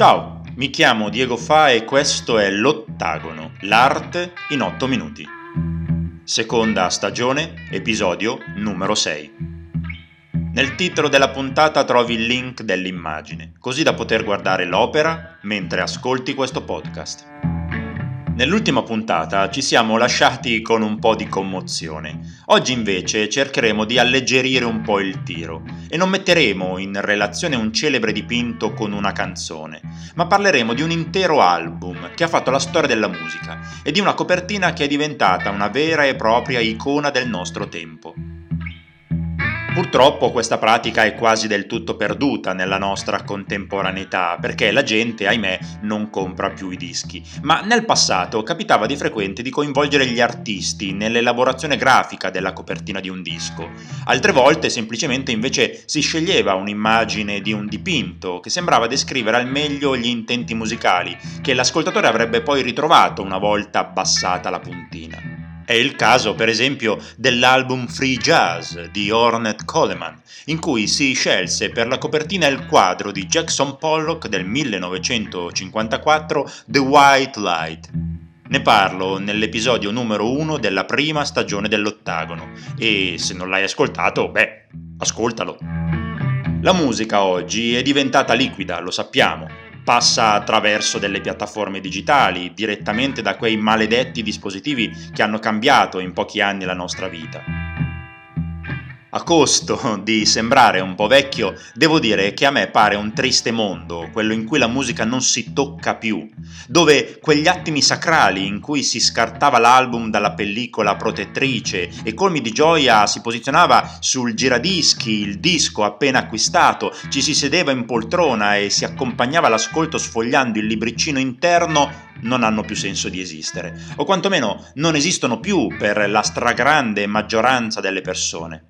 Ciao, mi chiamo Diego Fa e questo è L'Ottagono, l'arte in 8 minuti. Seconda stagione, episodio numero 6. Nel titolo della puntata trovi il link dell'immagine, così da poter guardare l'opera mentre ascolti questo podcast. Nell'ultima puntata ci siamo lasciati con un po' di commozione. Oggi invece cercheremo di alleggerire un po' il tiro e non metteremo in relazione un celebre dipinto con una canzone, ma parleremo di un intero album che ha fatto la storia della musica e di una copertina che è diventata una vera e propria icona del nostro tempo. Purtroppo questa pratica è quasi del tutto perduta nella nostra contemporaneità perché la gente, ahimè, non compra più i dischi. Ma nel passato capitava di frequente di coinvolgere gli artisti nell'elaborazione grafica della copertina di un disco. Altre volte semplicemente invece si sceglieva un'immagine di un dipinto che sembrava descrivere al meglio gli intenti musicali che l'ascoltatore avrebbe poi ritrovato una volta abbassata la puntina. È il caso, per esempio, dell'album Free Jazz di Ornette Coleman, in cui si scelse per la copertina il quadro di Jackson Pollock del 1954 The White Light. Ne parlo nell'episodio numero 1 della prima stagione dell'Ottagono e se non l'hai ascoltato, beh, ascoltalo. La musica oggi è diventata liquida, lo sappiamo, passa attraverso delle piattaforme digitali, direttamente da quei maledetti dispositivi che hanno cambiato in pochi anni la nostra vita. A costo di sembrare un po' vecchio, devo dire che a me pare un triste mondo, quello in cui la musica non si tocca più, dove quegli attimi sacrali in cui si scartava l'album dalla pellicola protettrice e colmi di gioia si posizionava sul giradischi il disco appena acquistato, ci si sedeva in poltrona e si accompagnava l'ascolto sfogliando il libricino interno, non hanno più senso di esistere, o quantomeno non esistono più per la stragrande maggioranza delle persone.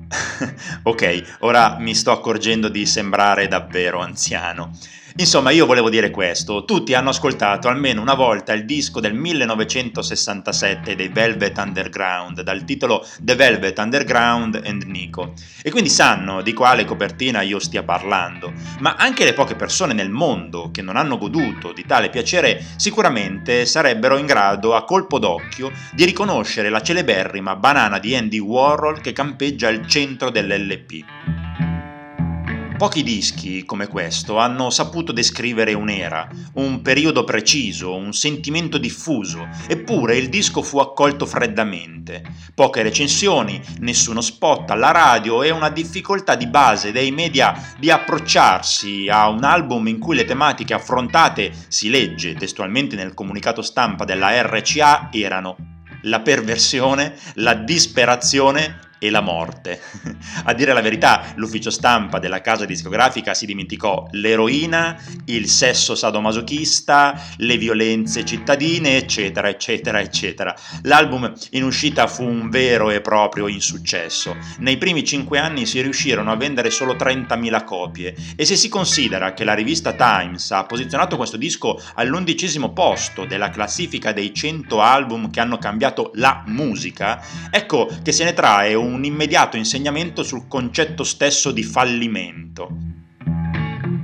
ok, ora mi sto accorgendo di sembrare davvero anziano. Insomma, io volevo dire questo, tutti hanno ascoltato almeno una volta il disco del 1967 dei Velvet Underground dal titolo The Velvet Underground and Nico. E quindi sanno di quale copertina io stia parlando, ma anche le poche persone nel mondo che non hanno goduto di tale piacere sicuramente sarebbero in grado a colpo d'occhio di riconoscere la celeberrima banana di Andy Warhol che campeggia al centro dell'LP. Pochi dischi come questo hanno saputo descrivere un'era, un periodo preciso, un sentimento diffuso, eppure il disco fu accolto freddamente. Poche recensioni, nessuno spot alla radio e una difficoltà di base dei media di approcciarsi a un album in cui le tematiche affrontate, si legge testualmente nel comunicato stampa della RCA, erano la perversione, la disperazione e la morte. A dire la verità, l'ufficio stampa della casa discografica si dimenticò l'eroina, il sesso sadomasochista, le violenze cittadine, eccetera, eccetera, eccetera. L'album in uscita fu un vero e proprio insuccesso. Nei primi cinque anni si riuscirono a vendere solo 30.000 copie e se si considera che la rivista Times ha posizionato questo disco all'undicesimo posto della classifica dei 100 album che hanno cambiato la musica, ecco che se ne trae un un immediato insegnamento sul concetto stesso di fallimento.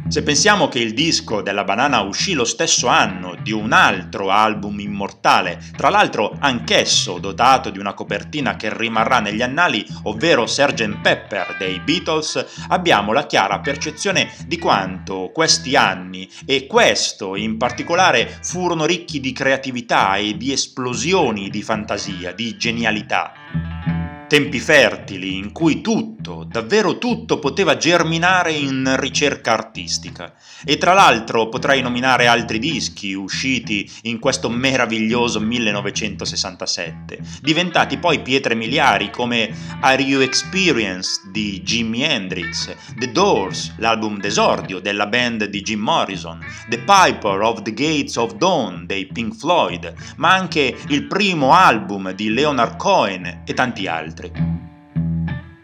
Se pensiamo che il disco della banana uscì lo stesso anno di un altro album immortale, tra l'altro anch'esso dotato di una copertina che rimarrà negli annali, ovvero Sgt. Pepper dei Beatles, abbiamo la chiara percezione di quanto questi anni e questo in particolare furono ricchi di creatività e di esplosioni di fantasia, di genialità tempi fertili in cui tutto, davvero tutto poteva germinare in ricerca artistica. E tra l'altro potrei nominare altri dischi usciti in questo meraviglioso 1967, diventati poi pietre miliari come Are You Experienced di Jimi Hendrix, The Doors, l'album d'esordio della band di Jim Morrison, The Piper of the Gates of Dawn dei Pink Floyd, ma anche il primo album di Leonard Cohen e tanti altri altri.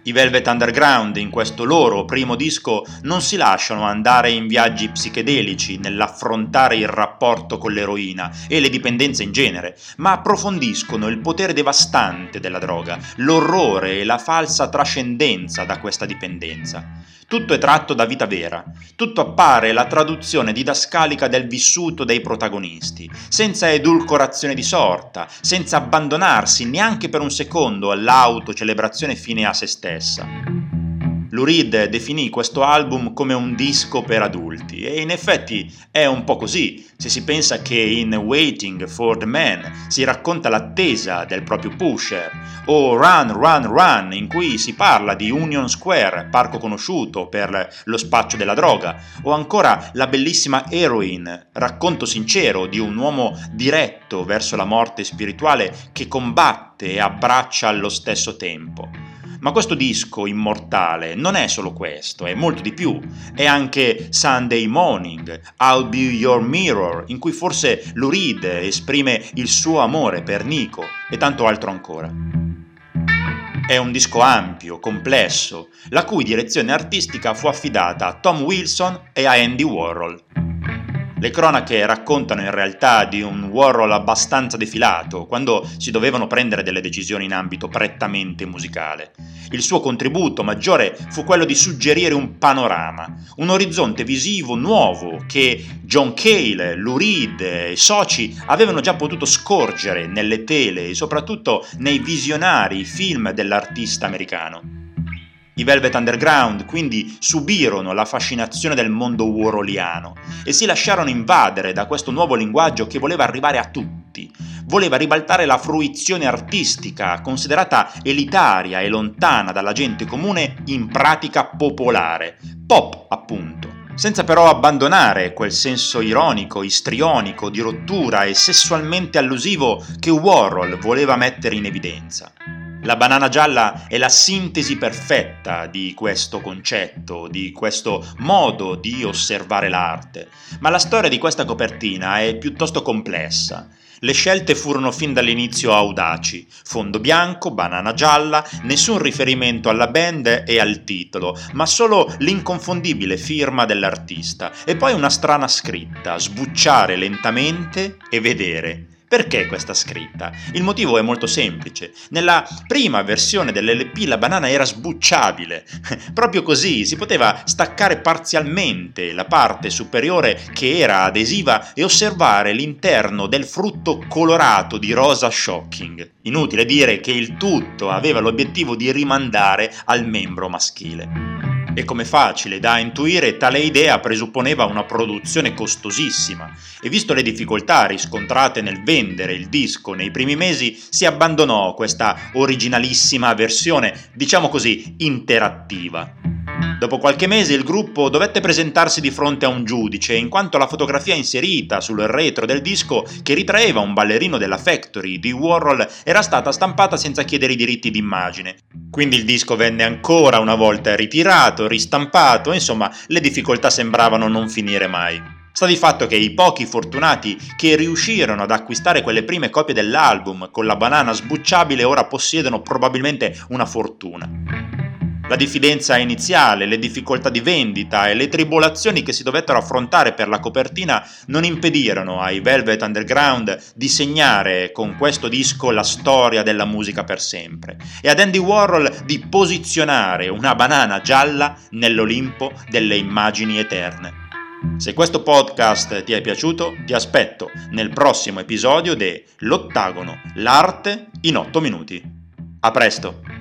I Velvet Underground in questo loro primo disco non si lasciano andare in viaggi psichedelici nell'affrontare il rapporto con l'eroina e le dipendenze in genere, ma approfondiscono il potere devastante della droga, l'orrore e la falsa trascendenza da questa dipendenza. Tutto è tratto da vita vera, tutto appare la traduzione didascalica del vissuto dei protagonisti, senza edulcorazione di sorta, senza abbandonarsi neanche per un secondo all'autocelebrazione fine a se stessa. Lou Reed definì questo album come un disco per adulti e in effetti è un po' così, se si pensa che in Waiting for the Man si racconta l'attesa del proprio pusher, o Run Run Run in cui si parla di Union Square, parco conosciuto per lo spaccio della droga, o ancora la bellissima Heroin, racconto sincero di un uomo diretto verso la morte spirituale che combatte e abbraccia allo stesso tempo. Ma questo disco immortale non è solo questo, è molto di più. È anche Sunday Morning, I'll Be Your Mirror, in cui forse Lou Reed esprime il suo amore per Nico e tanto altro ancora. È un disco ampio, complesso, la cui direzione artistica fu affidata a Tom Wilson e a Andy Warhol. Le cronache raccontano in realtà di un Warhol abbastanza defilato, quando si dovevano prendere delle decisioni in ambito prettamente musicale. Il suo contributo maggiore fu quello di suggerire un panorama, un orizzonte visivo nuovo che John Cale, Lou Reed e soci avevano già potuto scorgere nelle tele e soprattutto nei visionari film dell'artista americano. I Velvet Underground quindi subirono la fascinazione del mondo warholiano e si lasciarono invadere da questo nuovo linguaggio che voleva arrivare a tutti, voleva ribaltare la fruizione artistica, considerata elitaria e lontana dalla gente comune, in pratica popolare, pop appunto. Senza però abbandonare quel senso ironico, istrionico, di rottura e sessualmente allusivo che Warhol voleva mettere in evidenza. La banana gialla è la sintesi perfetta di questo concetto, di questo modo di osservare l'arte, ma la storia di questa copertina è piuttosto complessa. Le scelte furono fin dall'inizio audaci, fondo bianco, banana gialla, nessun riferimento alla band e al titolo, ma solo l'inconfondibile firma dell'artista e poi una strana scritta, sbucciare lentamente e vedere. Perché questa scritta? Il motivo è molto semplice. Nella prima versione dell'LP la banana era sbucciabile. Proprio così si poteva staccare parzialmente la parte superiore che era adesiva e osservare l'interno del frutto colorato di rosa shocking. Inutile dire che il tutto aveva l'obiettivo di rimandare al membro maschile. E come facile da intuire, tale idea presupponeva una produzione costosissima e visto le difficoltà riscontrate nel vendere il disco nei primi mesi, si abbandonò questa originalissima versione, diciamo così, interattiva. Dopo qualche mese il gruppo dovette presentarsi di fronte a un giudice, in quanto la fotografia inserita sul retro del disco, che ritraeva un ballerino della Factory di Warhol, era stata stampata senza chiedere i diritti d'immagine. Quindi il disco venne ancora una volta ritirato, ristampato, insomma le difficoltà sembravano non finire mai. Sta di fatto che i pochi fortunati che riuscirono ad acquistare quelle prime copie dell'album con la banana sbucciabile ora possiedono probabilmente una fortuna. La diffidenza iniziale, le difficoltà di vendita e le tribolazioni che si dovettero affrontare per la copertina non impedirono ai Velvet Underground di segnare con questo disco la storia della musica per sempre e ad Andy Warhol di posizionare una banana gialla nell'Olimpo delle immagini eterne. Se questo podcast ti è piaciuto, ti aspetto nel prossimo episodio de L'Ottagono, l'arte in 8 minuti. A presto!